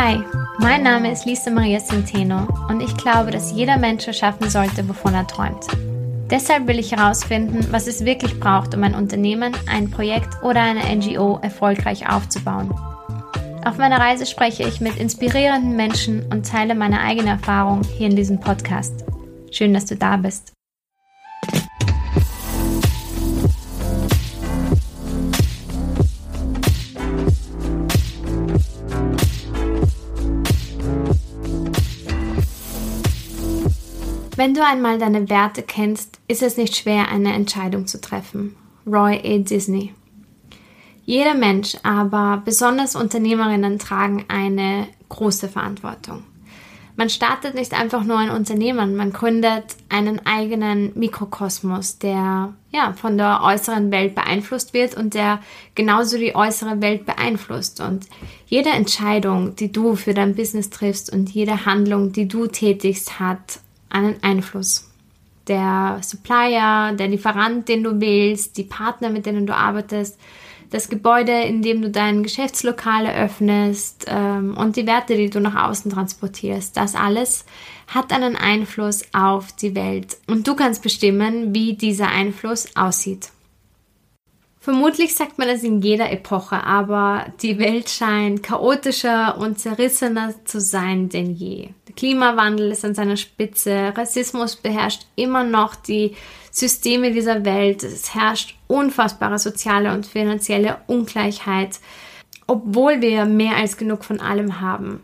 Hi, mein Name ist Lisa Maria Centeno und ich glaube, dass jeder Mensch erschaffen sollte, wovon er träumt. Deshalb will ich herausfinden, was es wirklich braucht, um ein Unternehmen, ein Projekt oder eine NGO erfolgreich aufzubauen. Auf meiner Reise spreche ich mit inspirierenden Menschen und teile meine eigene Erfahrung hier in diesem Podcast. Schön, dass du da bist. Wenn du einmal deine Werte kennst, ist es nicht schwer, eine Entscheidung zu treffen. Roy A. Disney. Jeder Mensch, aber besonders Unternehmerinnen tragen eine große Verantwortung. Man startet nicht einfach nur ein Unternehmen, man gründet einen eigenen Mikrokosmos, der ja von der äußeren Welt beeinflusst wird und der genauso die äußere Welt beeinflusst. Und jede Entscheidung, die du für dein Business triffst und jede Handlung, die du tätigst, hat einen Einfluss. Der Supplier, der Lieferant, den du wählst, die Partner, mit denen du arbeitest, das Gebäude, in dem du dein Geschäftslokal eröffnest ähm, und die Werte, die du nach außen transportierst. Das alles hat einen Einfluss auf die Welt und du kannst bestimmen, wie dieser Einfluss aussieht. Vermutlich sagt man es in jeder Epoche, aber die Welt scheint chaotischer und zerrissener zu sein denn je. Der Klimawandel ist an seiner Spitze, Rassismus beherrscht immer noch die Systeme dieser Welt, es herrscht unfassbare soziale und finanzielle Ungleichheit, obwohl wir mehr als genug von allem haben.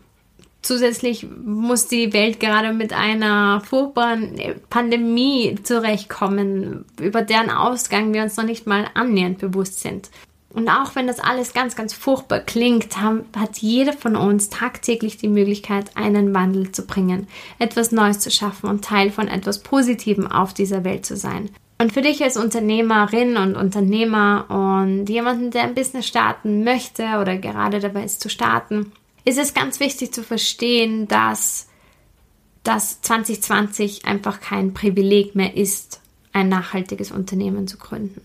Zusätzlich muss die Welt gerade mit einer furchtbaren Pandemie zurechtkommen, über deren Ausgang wir uns noch nicht mal annähernd bewusst sind. Und auch wenn das alles ganz, ganz furchtbar klingt, hat jeder von uns tagtäglich die Möglichkeit, einen Wandel zu bringen, etwas Neues zu schaffen und Teil von etwas Positivem auf dieser Welt zu sein. Und für dich als Unternehmerin und Unternehmer und jemanden, der ein Business starten möchte oder gerade dabei ist zu starten, ist es ganz wichtig zu verstehen, dass das 2020 einfach kein Privileg mehr ist, ein nachhaltiges Unternehmen zu gründen,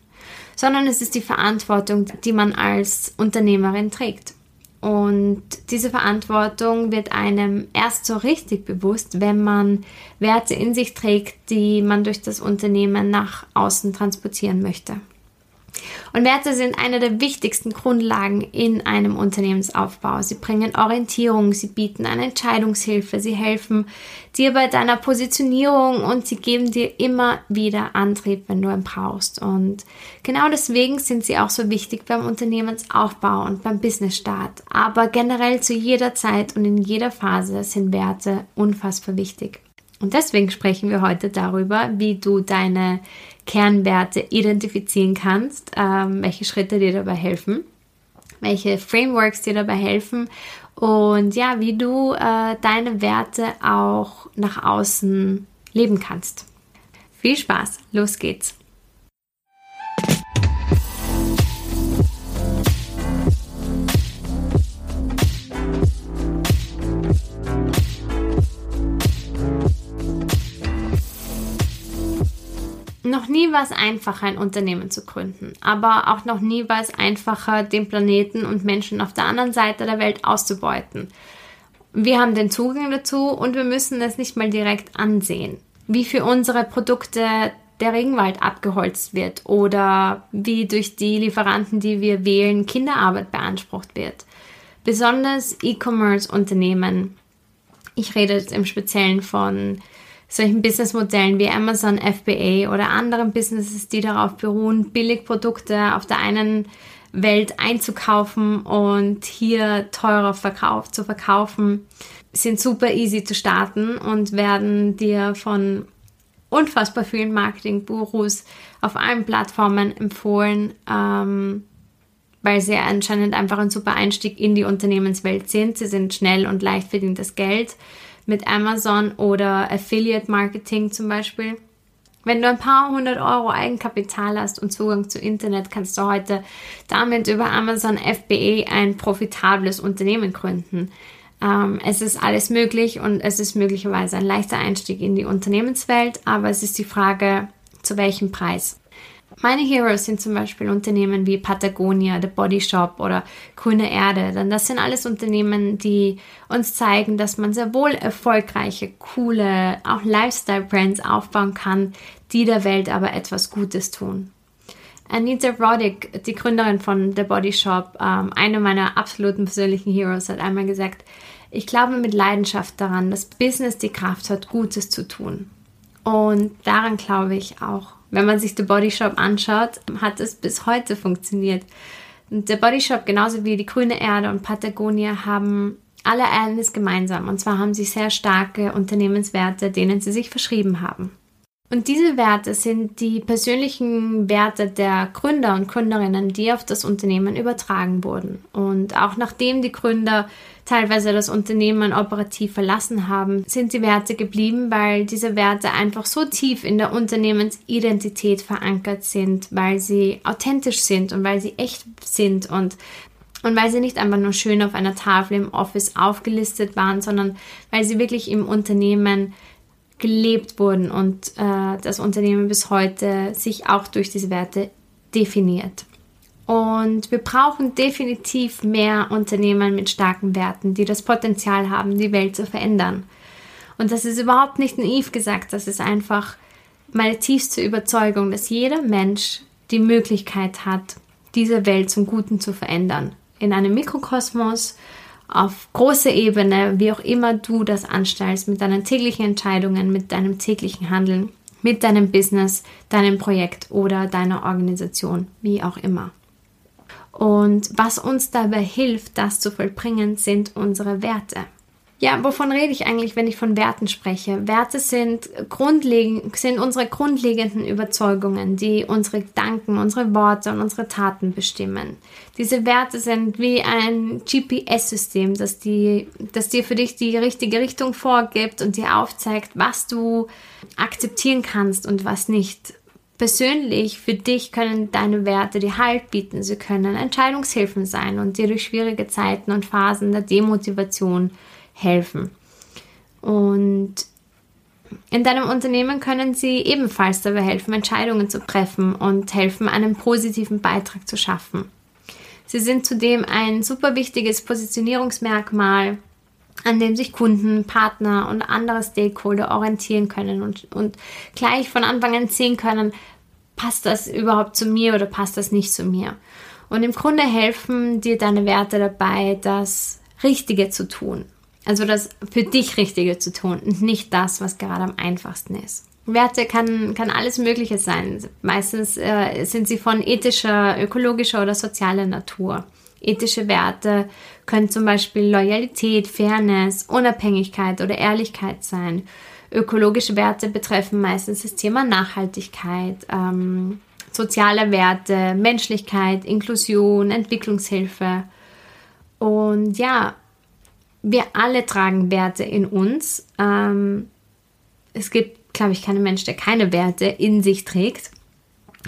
sondern es ist die Verantwortung, die man als Unternehmerin trägt. Und diese Verantwortung wird einem erst so richtig bewusst, wenn man Werte in sich trägt, die man durch das Unternehmen nach außen transportieren möchte. Und Werte sind eine der wichtigsten Grundlagen in einem Unternehmensaufbau. Sie bringen Orientierung, sie bieten eine Entscheidungshilfe, sie helfen dir bei deiner Positionierung und sie geben dir immer wieder Antrieb, wenn du ihn brauchst. Und genau deswegen sind sie auch so wichtig beim Unternehmensaufbau und beim Businessstart. Aber generell zu jeder Zeit und in jeder Phase sind Werte unfassbar wichtig. Und deswegen sprechen wir heute darüber, wie du deine Kernwerte identifizieren kannst, ähm, welche Schritte dir dabei helfen, welche Frameworks dir dabei helfen und ja, wie du äh, deine Werte auch nach außen leben kannst. Viel Spaß, los geht's! Noch nie war es einfacher, ein Unternehmen zu gründen, aber auch noch nie war es einfacher, den Planeten und Menschen auf der anderen Seite der Welt auszubeuten. Wir haben den Zugang dazu und wir müssen es nicht mal direkt ansehen. Wie für unsere Produkte der Regenwald abgeholzt wird oder wie durch die Lieferanten, die wir wählen, Kinderarbeit beansprucht wird. Besonders E-Commerce-Unternehmen, ich rede jetzt im Speziellen von solchen Businessmodellen wie Amazon FBA oder anderen Businesses, die darauf beruhen, Billigprodukte auf der einen Welt einzukaufen und hier teurer verkauf, zu verkaufen, sind super easy zu starten und werden dir von unfassbar vielen Marketing-Gurus auf allen Plattformen empfohlen, ähm, weil sie anscheinend einfach ein super Einstieg in die Unternehmenswelt sind. Sie sind schnell und leicht verdientes Geld mit Amazon oder Affiliate Marketing zum Beispiel. Wenn du ein paar hundert Euro Eigenkapital hast und Zugang zu Internet, kannst du heute damit über Amazon FBA ein profitables Unternehmen gründen. Ähm, es ist alles möglich und es ist möglicherweise ein leichter Einstieg in die Unternehmenswelt, aber es ist die Frage, zu welchem Preis. Meine Heroes sind zum Beispiel Unternehmen wie Patagonia, The Body Shop oder Grüne Erde. Denn das sind alles Unternehmen, die uns zeigen, dass man sehr wohl erfolgreiche, coole, auch Lifestyle-Brands aufbauen kann, die der Welt aber etwas Gutes tun. Anita Roddick, die Gründerin von The Body Shop, ähm, eine meiner absoluten persönlichen Heroes, hat einmal gesagt, ich glaube mit Leidenschaft daran, dass Business die Kraft hat, Gutes zu tun. Und daran glaube ich auch. Wenn man sich The Body Shop anschaut, hat es bis heute funktioniert. Und der Body Shop, genauso wie die Grüne Erde und Patagonia, haben alle eines gemeinsam. Und zwar haben sie sehr starke Unternehmenswerte, denen sie sich verschrieben haben. Und diese Werte sind die persönlichen Werte der Gründer und Gründerinnen, die auf das Unternehmen übertragen wurden. Und auch nachdem die Gründer teilweise das Unternehmen operativ verlassen haben, sind die Werte geblieben, weil diese Werte einfach so tief in der Unternehmensidentität verankert sind, weil sie authentisch sind und weil sie echt sind und und weil sie nicht einfach nur schön auf einer Tafel im Office aufgelistet waren, sondern weil sie wirklich im Unternehmen gelebt wurden und äh, das Unternehmen bis heute sich auch durch diese Werte definiert. Und wir brauchen definitiv mehr Unternehmen mit starken Werten, die das Potenzial haben, die Welt zu verändern. Und das ist überhaupt nicht naiv gesagt, das ist einfach meine tiefste Überzeugung, dass jeder Mensch die Möglichkeit hat, diese Welt zum Guten zu verändern. In einem Mikrokosmos auf großer Ebene, wie auch immer du das anstellst, mit deinen täglichen Entscheidungen, mit deinem täglichen Handeln, mit deinem Business, deinem Projekt oder deiner Organisation, wie auch immer. Und was uns dabei hilft, das zu vollbringen, sind unsere Werte. Ja, wovon rede ich eigentlich, wenn ich von Werten spreche? Werte sind, grundlegend, sind unsere grundlegenden Überzeugungen, die unsere Gedanken, unsere Worte und unsere Taten bestimmen. Diese Werte sind wie ein GPS-System, das, das dir für dich die richtige Richtung vorgibt und dir aufzeigt, was du akzeptieren kannst und was nicht. Persönlich für dich können deine Werte dir Halt bieten. Sie können Entscheidungshilfen sein und dir durch schwierige Zeiten und Phasen der Demotivation helfen. Und in deinem Unternehmen können sie ebenfalls dabei helfen, Entscheidungen zu treffen und helfen, einen positiven Beitrag zu schaffen. Sie sind zudem ein super wichtiges Positionierungsmerkmal, an dem sich Kunden, Partner und andere Stakeholder orientieren können und, und gleich von Anfang an sehen können, passt das überhaupt zu mir oder passt das nicht zu mir. Und im Grunde helfen dir deine Werte dabei, das Richtige zu tun also das für dich Richtige zu tun und nicht das, was gerade am einfachsten ist. Werte kann, kann alles Mögliche sein. Meistens äh, sind sie von ethischer, ökologischer oder sozialer Natur. Ethische Werte können zum Beispiel Loyalität, Fairness, Unabhängigkeit oder Ehrlichkeit sein. Ökologische Werte betreffen meistens das Thema Nachhaltigkeit, ähm, soziale Werte, Menschlichkeit, Inklusion, Entwicklungshilfe. Und ja, wir alle tragen Werte in uns. Ähm, es gibt, glaube ich, keinen Mensch, der keine Werte in sich trägt.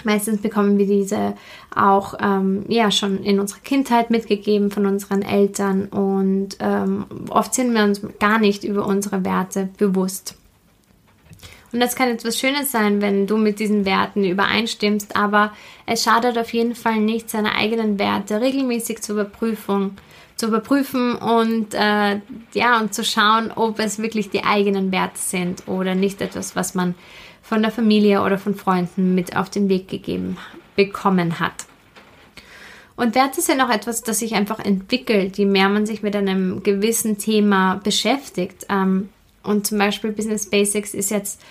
Meistens bekommen wir diese auch ähm, ja schon in unserer Kindheit mitgegeben von unseren Eltern und ähm, oft sind wir uns gar nicht über unsere Werte bewusst. Und das kann etwas Schönes sein, wenn du mit diesen Werten übereinstimmst, aber es schadet auf jeden Fall nicht, seine eigenen Werte regelmäßig zur Überprüfung zu überprüfen und äh, ja und zu schauen, ob es wirklich die eigenen Werte sind oder nicht etwas, was man von der Familie oder von Freunden mit auf den Weg gegeben bekommen hat. Und Werte sind auch etwas, das sich einfach entwickelt, je mehr man sich mit einem gewissen Thema beschäftigt. Ähm, und zum Beispiel Business Basics ist jetzt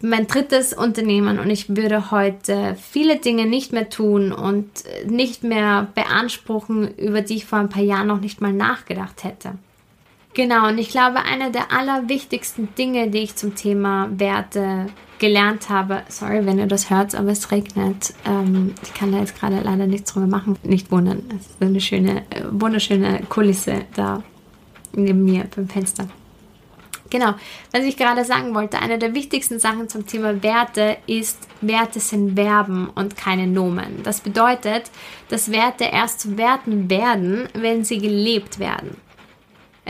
mein drittes Unternehmen und ich würde heute viele Dinge nicht mehr tun und nicht mehr beanspruchen, über die ich vor ein paar Jahren noch nicht mal nachgedacht hätte. Genau, und ich glaube, eine der allerwichtigsten Dinge, die ich zum Thema Werte gelernt habe, sorry, wenn ihr das hört, aber es regnet. Ähm, ich kann da jetzt gerade leider nichts drüber machen. Nicht wundern, es ist eine schöne, äh, wunderschöne Kulisse da neben mir beim Fenster. Genau, was ich gerade sagen wollte, eine der wichtigsten Sachen zum Thema Werte ist, Werte sind Verben und keine Nomen. Das bedeutet, dass Werte erst zu Werten werden, wenn sie gelebt werden.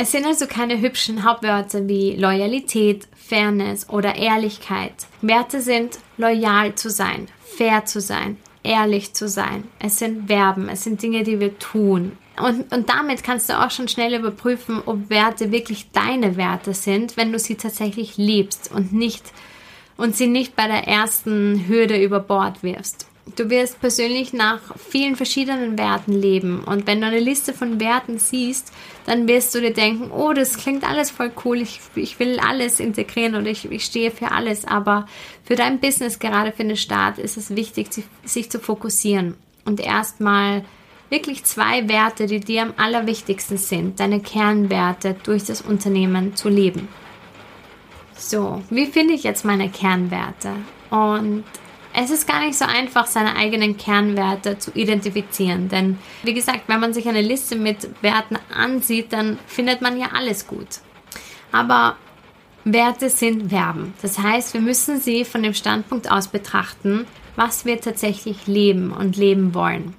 Es sind also keine hübschen Hauptwörter wie Loyalität, Fairness oder Ehrlichkeit. Werte sind loyal zu sein, fair zu sein, ehrlich zu sein. Es sind Verben, es sind Dinge, die wir tun. Und, und damit kannst du auch schon schnell überprüfen, ob Werte wirklich deine Werte sind, wenn du sie tatsächlich liebst und nicht und sie nicht bei der ersten Hürde über Bord wirfst. Du wirst persönlich nach vielen verschiedenen Werten leben. Und wenn du eine Liste von Werten siehst, dann wirst du dir denken, oh, das klingt alles voll cool, ich, ich will alles integrieren oder ich, ich stehe für alles. Aber für dein Business, gerade für den Start, ist es wichtig, sich zu fokussieren und erstmal wirklich zwei Werte, die dir am allerwichtigsten sind, deine Kernwerte durch das Unternehmen zu leben. So, wie finde ich jetzt meine Kernwerte? Und es ist gar nicht so einfach, seine eigenen Kernwerte zu identifizieren. Denn, wie gesagt, wenn man sich eine Liste mit Werten ansieht, dann findet man ja alles gut. Aber Werte sind Verben. Das heißt, wir müssen sie von dem Standpunkt aus betrachten, was wir tatsächlich leben und leben wollen.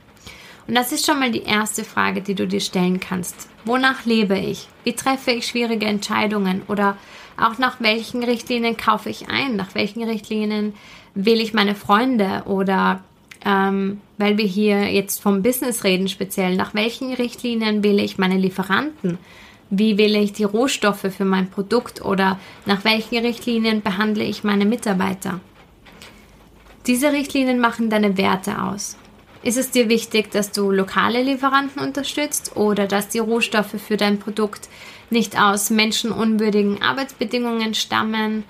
Und das ist schon mal die erste Frage, die du dir stellen kannst. Wonach lebe ich? Wie treffe ich schwierige Entscheidungen? Oder auch nach welchen Richtlinien kaufe ich ein? Nach welchen Richtlinien wähle ich meine Freunde oder ähm, weil wir hier jetzt vom Business reden speziell, nach welchen Richtlinien wähle ich meine Lieferanten? Wie wähle ich die Rohstoffe für mein Produkt oder nach welchen Richtlinien behandle ich meine Mitarbeiter? Diese Richtlinien machen deine Werte aus. Ist es dir wichtig, dass du lokale Lieferanten unterstützt oder dass die Rohstoffe für dein Produkt nicht aus menschenunwürdigen Arbeitsbedingungen stammen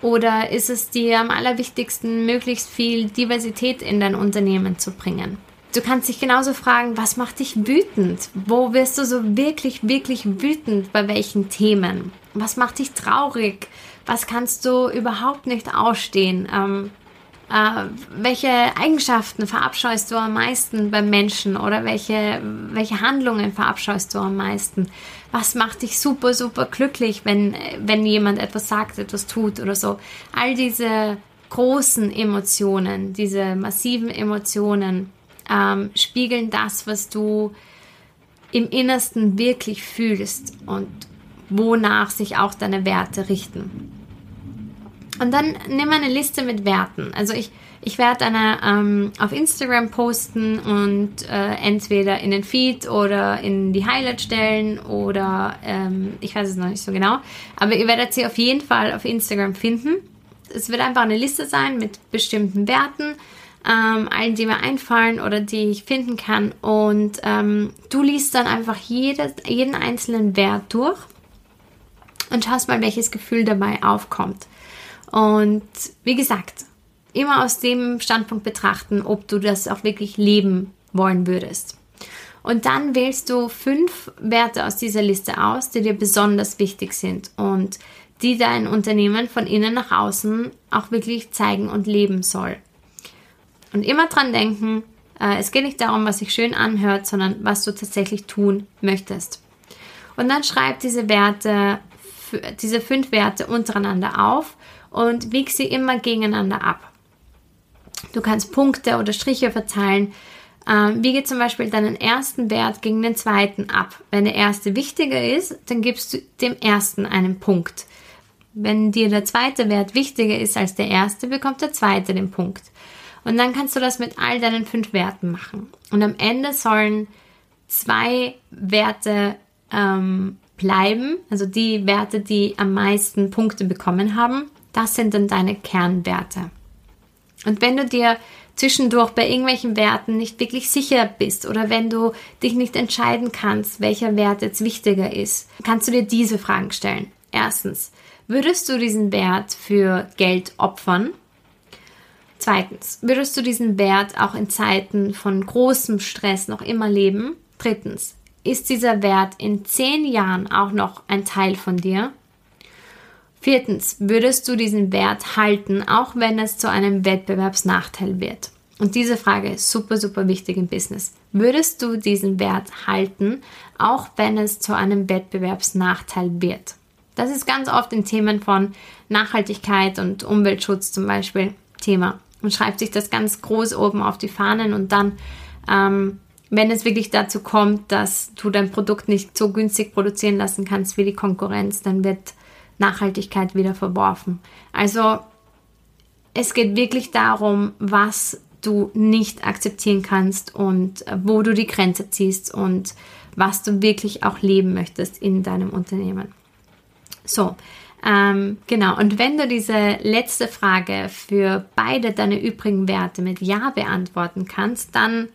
oder ist es dir am allerwichtigsten, möglichst viel Diversität in dein Unternehmen zu bringen? Du kannst dich genauso fragen, was macht dich wütend? Wo wirst du so wirklich, wirklich wütend bei welchen Themen? Was macht dich traurig? Was kannst du überhaupt nicht ausstehen? Ähm, äh, welche Eigenschaften verabscheust du am meisten beim Menschen oder welche, welche Handlungen verabscheust du am meisten? Was macht dich super, super glücklich, wenn, wenn jemand etwas sagt, etwas tut oder so? All diese großen Emotionen, diese massiven Emotionen ähm, spiegeln das, was du im Innersten wirklich fühlst und wonach sich auch deine Werte richten. Und dann nimm eine Liste mit Werten. Also ich, ich werde eine ähm, auf Instagram posten und äh, entweder in den Feed oder in die Highlight stellen oder ähm, ich weiß es noch nicht so genau. Aber ihr werdet sie auf jeden Fall auf Instagram finden. Es wird einfach eine Liste sein mit bestimmten Werten, ähm, allen, die mir einfallen oder die ich finden kann. Und ähm, du liest dann einfach jedes, jeden einzelnen Wert durch und schaust mal, welches Gefühl dabei aufkommt. Und wie gesagt, immer aus dem Standpunkt betrachten, ob du das auch wirklich leben wollen würdest. Und dann wählst du fünf Werte aus dieser Liste aus, die dir besonders wichtig sind und die dein Unternehmen von innen nach außen auch wirklich zeigen und leben soll. Und immer dran denken, äh, es geht nicht darum, was sich schön anhört, sondern was du tatsächlich tun möchtest. Und dann schreib diese Werte, diese fünf Werte untereinander auf und wieg sie immer gegeneinander ab. Du kannst Punkte oder Striche verteilen. Ähm, wiege zum Beispiel deinen ersten Wert gegen den zweiten ab. Wenn der erste wichtiger ist, dann gibst du dem ersten einen Punkt. Wenn dir der zweite Wert wichtiger ist als der erste, bekommt der zweite den Punkt. Und dann kannst du das mit all deinen fünf Werten machen. Und am Ende sollen zwei Werte ähm, bleiben, also die Werte, die am meisten Punkte bekommen haben. Das sind dann deine Kernwerte. Und wenn du dir zwischendurch bei irgendwelchen Werten nicht wirklich sicher bist oder wenn du dich nicht entscheiden kannst, welcher Wert jetzt wichtiger ist, kannst du dir diese Fragen stellen. Erstens, würdest du diesen Wert für Geld opfern? Zweitens, würdest du diesen Wert auch in Zeiten von großem Stress noch immer leben? Drittens, ist dieser Wert in zehn Jahren auch noch ein Teil von dir? Viertens, würdest du diesen Wert halten, auch wenn es zu einem Wettbewerbsnachteil wird? Und diese Frage ist super, super wichtig im Business. Würdest du diesen Wert halten, auch wenn es zu einem Wettbewerbsnachteil wird? Das ist ganz oft in Themen von Nachhaltigkeit und Umweltschutz zum Beispiel Thema. Und schreibt sich das ganz groß oben auf die Fahnen und dann ähm, wenn es wirklich dazu kommt, dass du dein Produkt nicht so günstig produzieren lassen kannst wie die Konkurrenz, dann wird Nachhaltigkeit wieder verworfen. Also es geht wirklich darum, was du nicht akzeptieren kannst und äh, wo du die Grenze ziehst und was du wirklich auch leben möchtest in deinem Unternehmen. So, ähm, genau. Und wenn du diese letzte Frage für beide deine übrigen Werte mit Ja beantworten kannst, dann,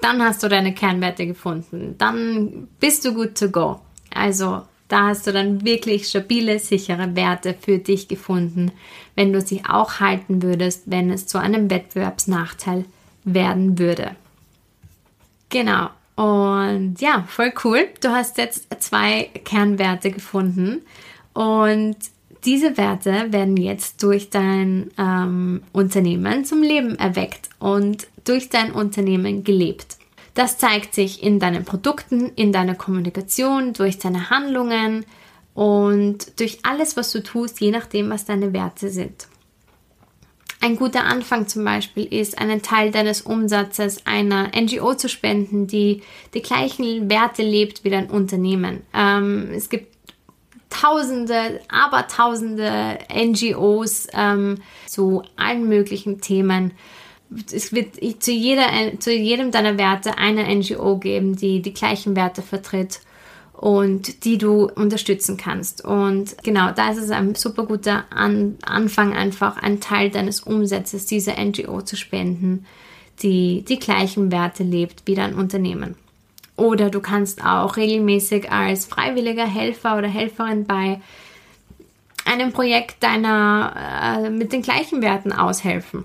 dann hast du deine Kernwerte gefunden. Dann bist du good to go. Also da hast du dann wirklich stabile, sichere Werte für dich gefunden, wenn du sie auch halten würdest, wenn es zu einem Wettbewerbsnachteil werden würde. Genau. Und ja, voll cool. Du hast jetzt zwei Kernwerte gefunden. Und diese Werte werden jetzt durch dein ähm, Unternehmen zum Leben erweckt und durch dein Unternehmen gelebt. Das zeigt sich in deinen Produkten, in deiner Kommunikation, durch deine Handlungen und durch alles, was du tust, je nachdem, was deine Werte sind. Ein guter Anfang zum Beispiel ist, einen Teil deines Umsatzes einer NGO zu spenden, die die gleichen Werte lebt wie dein Unternehmen. Ähm, es gibt Tausende, aber Tausende NGOs ähm, zu allen möglichen Themen. Es wird zu, jeder, zu jedem deiner Werte eine NGO geben, die die gleichen Werte vertritt und die du unterstützen kannst. Und genau, da ist es ein super guter An Anfang, einfach einen Teil deines Umsatzes dieser NGO zu spenden, die die gleichen Werte lebt wie dein Unternehmen. Oder du kannst auch regelmäßig als freiwilliger Helfer oder Helferin bei einem Projekt deiner äh, mit den gleichen Werten aushelfen.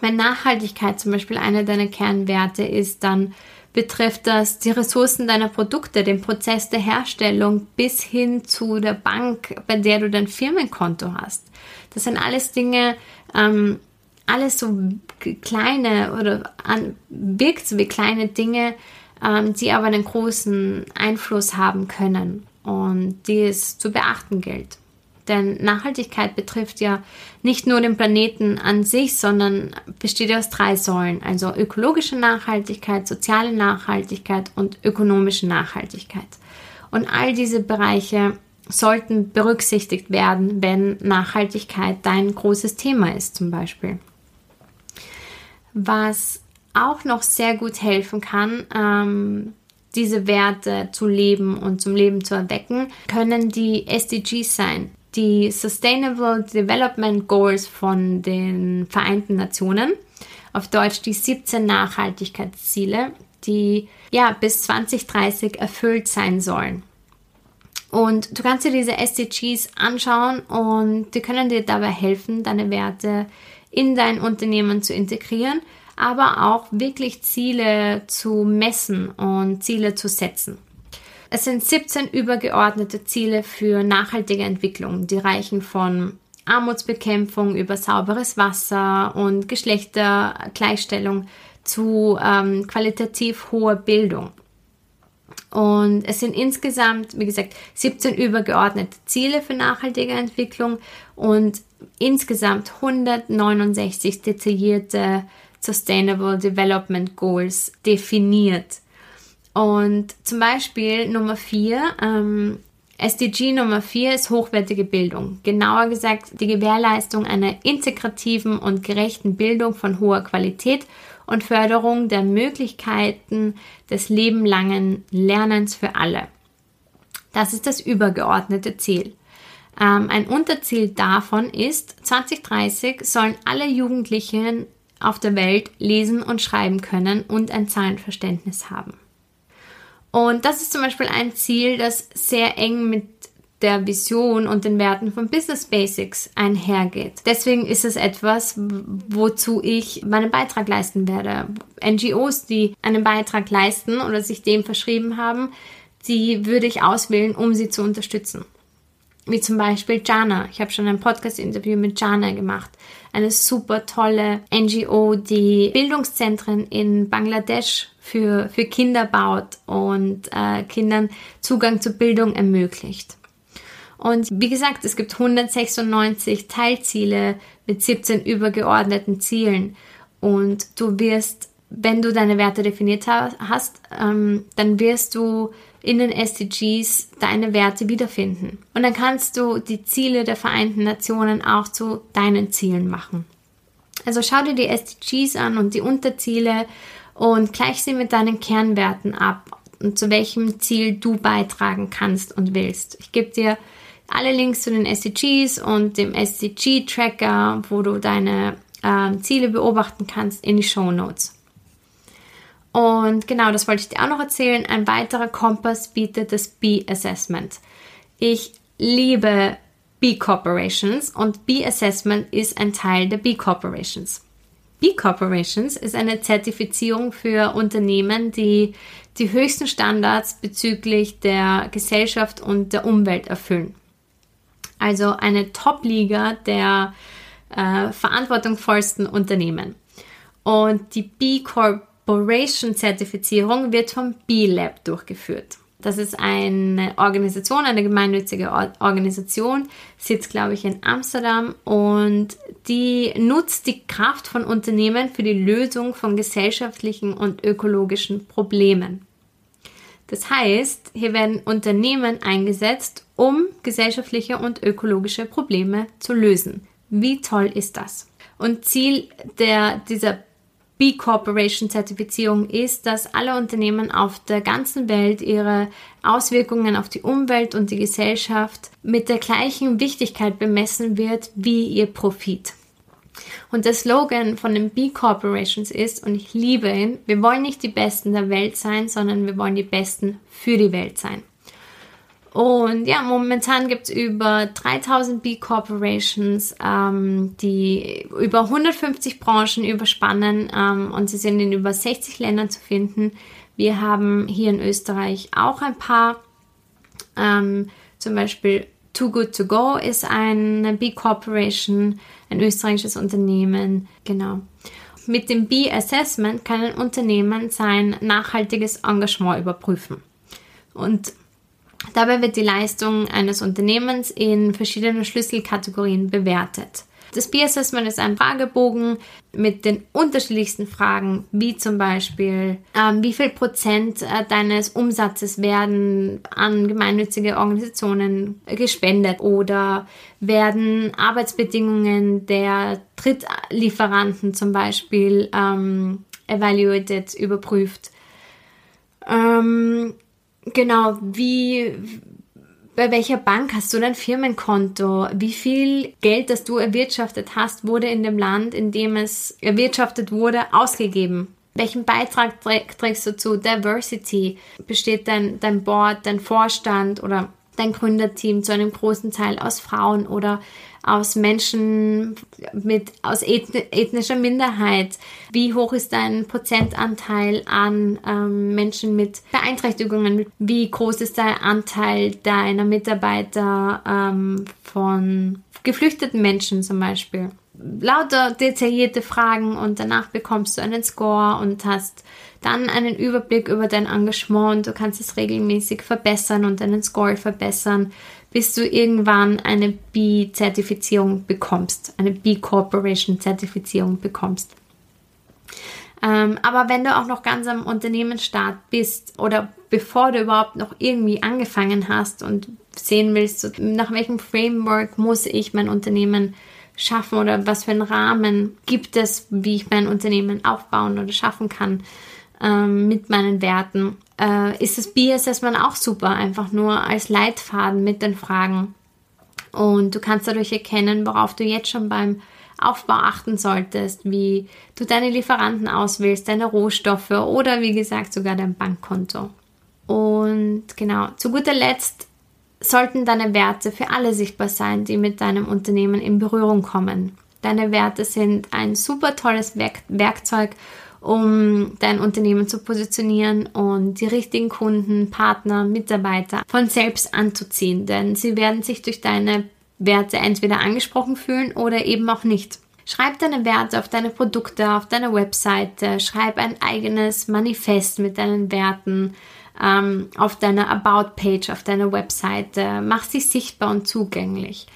Wenn Nachhaltigkeit zum Beispiel einer deiner Kernwerte ist, dann betrifft das die Ressourcen deiner Produkte, den Prozess der Herstellung bis hin zu der Bank, bei der du dein Firmenkonto hast. Das sind alles Dinge, ähm, alles so kleine oder an, wirkt so wie kleine Dinge, ähm, die aber einen großen Einfluss haben können und die es zu beachten gilt. Denn Nachhaltigkeit betrifft ja nicht nur den Planeten an sich, sondern besteht aus drei Säulen, also ökologische Nachhaltigkeit, soziale Nachhaltigkeit und ökonomische Nachhaltigkeit. Und all diese Bereiche sollten berücksichtigt werden, wenn Nachhaltigkeit dein großes Thema ist zum Beispiel. Was auch noch sehr gut helfen kann, ähm, diese Werte zu leben und zum Leben zu erwecken, können die SDGs sein. Die Sustainable Development Goals von den Vereinten Nationen, auf Deutsch die 17 Nachhaltigkeitsziele, die ja bis 2030 erfüllt sein sollen. Und du kannst dir diese SDGs anschauen und die können dir dabei helfen, deine Werte in dein Unternehmen zu integrieren aber auch wirklich Ziele zu messen und Ziele zu setzen. Es sind 17 übergeordnete Ziele für nachhaltige Entwicklung, die reichen von Armutsbekämpfung über sauberes Wasser und Geschlechtergleichstellung zu ähm, qualitativ hoher Bildung. Und es sind insgesamt, wie gesagt, 17 übergeordnete Ziele für nachhaltige Entwicklung und insgesamt 169 detaillierte Sustainable Development Goals definiert. Und zum Beispiel Nummer 4, ähm, SDG Nummer 4 ist hochwertige Bildung. Genauer gesagt die Gewährleistung einer integrativen und gerechten Bildung von hoher Qualität und Förderung der Möglichkeiten des lebenlangen Lernens für alle. Das ist das übergeordnete Ziel. Ähm, ein Unterziel davon ist, 2030 sollen alle Jugendlichen auf der Welt lesen und schreiben können und ein Zahlenverständnis haben. Und das ist zum Beispiel ein Ziel, das sehr eng mit der Vision und den Werten von Business Basics einhergeht. Deswegen ist es etwas, wozu ich meinen Beitrag leisten werde. NGOs, die einen Beitrag leisten oder sich dem verschrieben haben, die würde ich auswählen, um sie zu unterstützen wie zum Beispiel Jana. Ich habe schon ein Podcast-Interview mit Jana gemacht. Eine super tolle NGO, die Bildungszentren in Bangladesch für, für Kinder baut und äh, Kindern Zugang zur Bildung ermöglicht. Und wie gesagt, es gibt 196 Teilziele mit 17 übergeordneten Zielen und du wirst wenn du deine Werte definiert hast, ähm, dann wirst du in den SDGs deine Werte wiederfinden. Und dann kannst du die Ziele der Vereinten Nationen auch zu deinen Zielen machen. Also schau dir die SDGs an und die Unterziele und gleich sie mit deinen Kernwerten ab und zu welchem Ziel du beitragen kannst und willst. Ich gebe dir alle Links zu den SDGs und dem SDG-Tracker, wo du deine äh, Ziele beobachten kannst, in die Show Notes. Und genau, das wollte ich dir auch noch erzählen. Ein weiterer Kompass bietet das B-Assessment. Ich liebe B-Corporations und B-Assessment ist ein Teil der B-Corporations. B-Corporations ist eine Zertifizierung für Unternehmen, die die höchsten Standards bezüglich der Gesellschaft und der Umwelt erfüllen. Also eine Top-Liga der äh, verantwortungsvollsten Unternehmen. Und die B-Corporation-Zertifizierung wird vom B-Lab durchgeführt. Das ist eine Organisation, eine gemeinnützige Organisation, sitzt, glaube ich, in Amsterdam und die nutzt die Kraft von Unternehmen für die Lösung von gesellschaftlichen und ökologischen Problemen. Das heißt, hier werden Unternehmen eingesetzt, um gesellschaftliche und ökologische Probleme zu lösen. Wie toll ist das? Und Ziel der, dieser B Corporation Zertifizierung ist, dass alle Unternehmen auf der ganzen Welt ihre Auswirkungen auf die Umwelt und die Gesellschaft mit der gleichen Wichtigkeit bemessen wird wie ihr Profit. Und der Slogan von den B Corporations ist, und ich liebe ihn, wir wollen nicht die Besten der Welt sein, sondern wir wollen die Besten für die Welt sein. Und ja, momentan gibt es über 3000 B-Corporations, ähm, die über 150 Branchen überspannen ähm, und sie sind in über 60 Ländern zu finden. Wir haben hier in Österreich auch ein paar, ähm, zum Beispiel Too Good To Go ist eine B-Corporation, ein österreichisches Unternehmen, genau. Mit dem B-Assessment kann ein Unternehmen sein nachhaltiges Engagement überprüfen. Und Dabei wird die Leistung eines Unternehmens in verschiedenen Schlüsselkategorien bewertet. Das Peer-Assessment ist ein Fragebogen mit den unterschiedlichsten Fragen, wie zum Beispiel, ähm, wie viel Prozent äh, deines Umsatzes werden an gemeinnützige Organisationen gespendet oder werden Arbeitsbedingungen der Drittlieferanten zum Beispiel ähm, evaluated, überprüft. Ähm, Genau, wie, bei welcher Bank hast du dein Firmenkonto? Wie viel Geld, das du erwirtschaftet hast, wurde in dem Land, in dem es erwirtschaftet wurde, ausgegeben? Welchen Beitrag trägst du zu Diversity? Besteht dein, dein Board, dein Vorstand oder dein Gründerteam zu einem großen Teil aus Frauen oder aus Menschen mit, aus ethnischer Minderheit? Wie hoch ist dein Prozentanteil an ähm, Menschen mit Beeinträchtigungen? Wie groß ist der Anteil deiner Mitarbeiter ähm, von geflüchteten Menschen zum Beispiel? Lauter detaillierte Fragen und danach bekommst du einen Score und hast dann einen Überblick über dein Engagement. Du kannst es regelmäßig verbessern und deinen Score verbessern, bis du irgendwann eine B-Zertifizierung bekommst, eine B-Corporation-Zertifizierung bekommst. Ähm, aber wenn du auch noch ganz am Unternehmensstart bist oder bevor du überhaupt noch irgendwie angefangen hast und sehen willst, nach welchem Framework muss ich mein Unternehmen schaffen oder was für einen Rahmen gibt es, wie ich mein Unternehmen aufbauen oder schaffen kann, ähm, mit meinen Werten, äh, ist das B-Assessment auch super, einfach nur als Leitfaden mit den Fragen. Und du kannst dadurch erkennen, worauf du jetzt schon beim Aufbau achten solltest, wie du deine Lieferanten auswählst, deine Rohstoffe oder wie gesagt sogar dein Bankkonto. Und genau, zu guter Letzt sollten deine Werte für alle sichtbar sein, die mit deinem Unternehmen in Berührung kommen. Deine Werte sind ein super tolles Werk Werkzeug, um dein Unternehmen zu positionieren und die richtigen Kunden, Partner, Mitarbeiter von selbst anzuziehen, denn sie werden sich durch deine Werte entweder angesprochen fühlen oder eben auch nicht. Schreib deine Werte auf deine Produkte, auf deine Webseite, schreib ein eigenes Manifest mit deinen Werten ähm, auf deiner About-Page, auf deiner Webseite, mach sie sichtbar und zugänglich.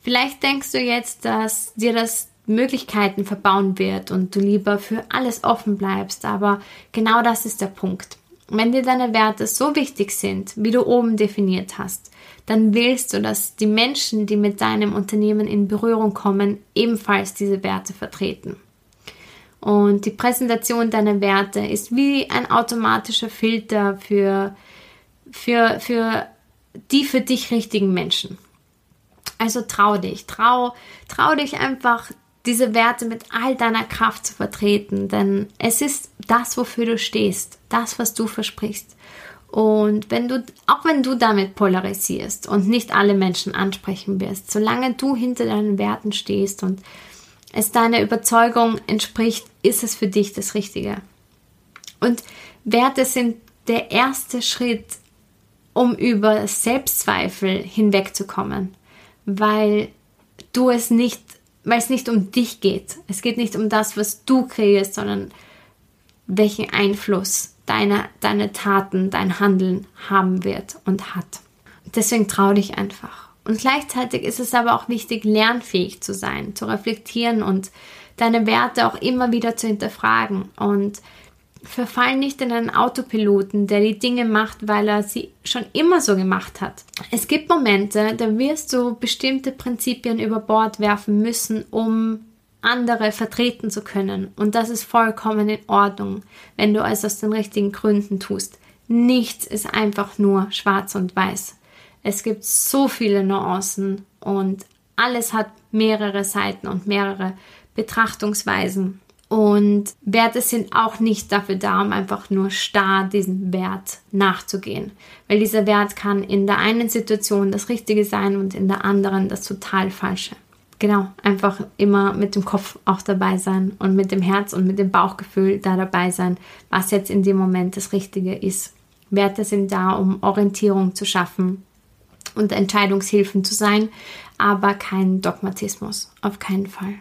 Vielleicht denkst du jetzt, dass dir das Möglichkeiten verbauen wird und du lieber für alles offen bleibst. Aber genau das ist der Punkt. Wenn dir deine Werte so wichtig sind, wie du oben definiert hast, dann willst du, dass die Menschen, die mit deinem Unternehmen in Berührung kommen, ebenfalls diese Werte vertreten. Und die Präsentation deiner Werte ist wie ein automatischer Filter für, für, für die für dich richtigen Menschen. Also trau dich, trau, trau dich einfach, diese Werte mit all deiner Kraft zu vertreten, denn es ist das, wofür du stehst, das, was du versprichst. Und wenn du, auch wenn du damit polarisierst und nicht alle Menschen ansprechen wirst, solange du hinter deinen Werten stehst und es deiner Überzeugung entspricht, ist es für dich das Richtige. Und Werte sind der erste Schritt, um über Selbstzweifel hinwegzukommen, weil du es nicht, weil es nicht um dich geht. Es geht nicht um das, was du kreierst, sondern welchen Einfluss deine, deine Taten, dein Handeln haben wird und hat. Deswegen trau dich einfach. Und gleichzeitig ist es aber auch wichtig, lernfähig zu sein, zu reflektieren und deine Werte auch immer wieder zu hinterfragen. Und verfall nicht in einen Autopiloten, der die Dinge macht, weil er sie schon immer so gemacht hat. Es gibt Momente, da wirst du bestimmte Prinzipien über Bord werfen müssen, um andere vertreten zu können. Und das ist vollkommen in Ordnung, wenn du es aus den richtigen Gründen tust. Nichts ist einfach nur schwarz und weiß. Es gibt so viele Nuancen und alles hat mehrere Seiten und mehrere Betrachtungsweisen. Und Werte sind auch nicht dafür da, um einfach nur starr diesem Wert nachzugehen. Weil dieser Wert kann in der einen Situation das Richtige sein und in der anderen das total Falsche. Genau, einfach immer mit dem Kopf auch dabei sein und mit dem Herz und mit dem Bauchgefühl da dabei sein, was jetzt in dem Moment das Richtige ist. Werte sind da, um Orientierung zu schaffen und Entscheidungshilfen zu sein, aber kein Dogmatismus, auf keinen Fall.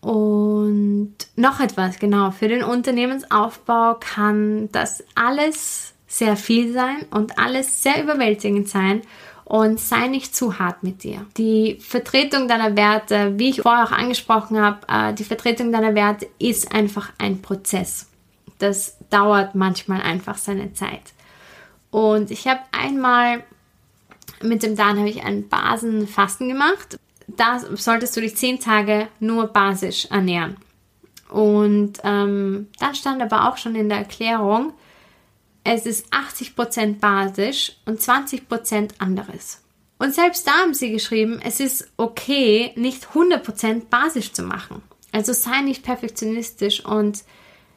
Und noch etwas, genau, für den Unternehmensaufbau kann das alles sehr viel sein und alles sehr überwältigend sein und sei nicht zu hart mit dir. Die Vertretung deiner Werte, wie ich vorher auch angesprochen habe, äh, die Vertretung deiner Werte ist einfach ein Prozess. Das dauert manchmal einfach seine Zeit. Und ich habe einmal mit dem Dan habe ich ein Basenfasten gemacht. Da solltest du dich zehn Tage nur basisch ernähren. Und ähm, da stand aber auch schon in der Erklärung, es ist 80% basisch und 20% anderes. Und selbst da haben sie geschrieben, es ist okay, nicht 100% basisch zu machen. Also sei nicht perfektionistisch und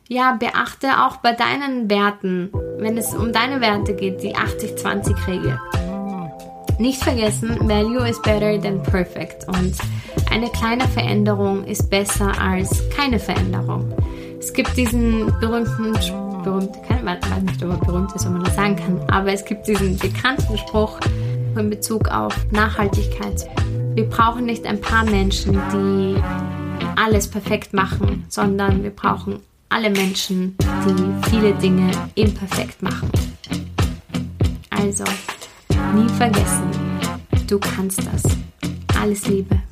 ja, beachte auch bei deinen Werten, wenn es um deine Werte geht, die 80-20-Regel. Nicht vergessen, Value is better than perfect und eine kleine Veränderung ist besser als keine Veränderung. Es gibt diesen berühmten, berühmt, ich weiß nicht, ob er berühmt ist, ob man das sagen kann, aber es gibt diesen bekannten Spruch in Bezug auf Nachhaltigkeit. Wir brauchen nicht ein paar Menschen, die alles perfekt machen, sondern wir brauchen alle Menschen, die viele Dinge imperfekt machen. Also, Nie vergessen, du kannst das. Alles Liebe.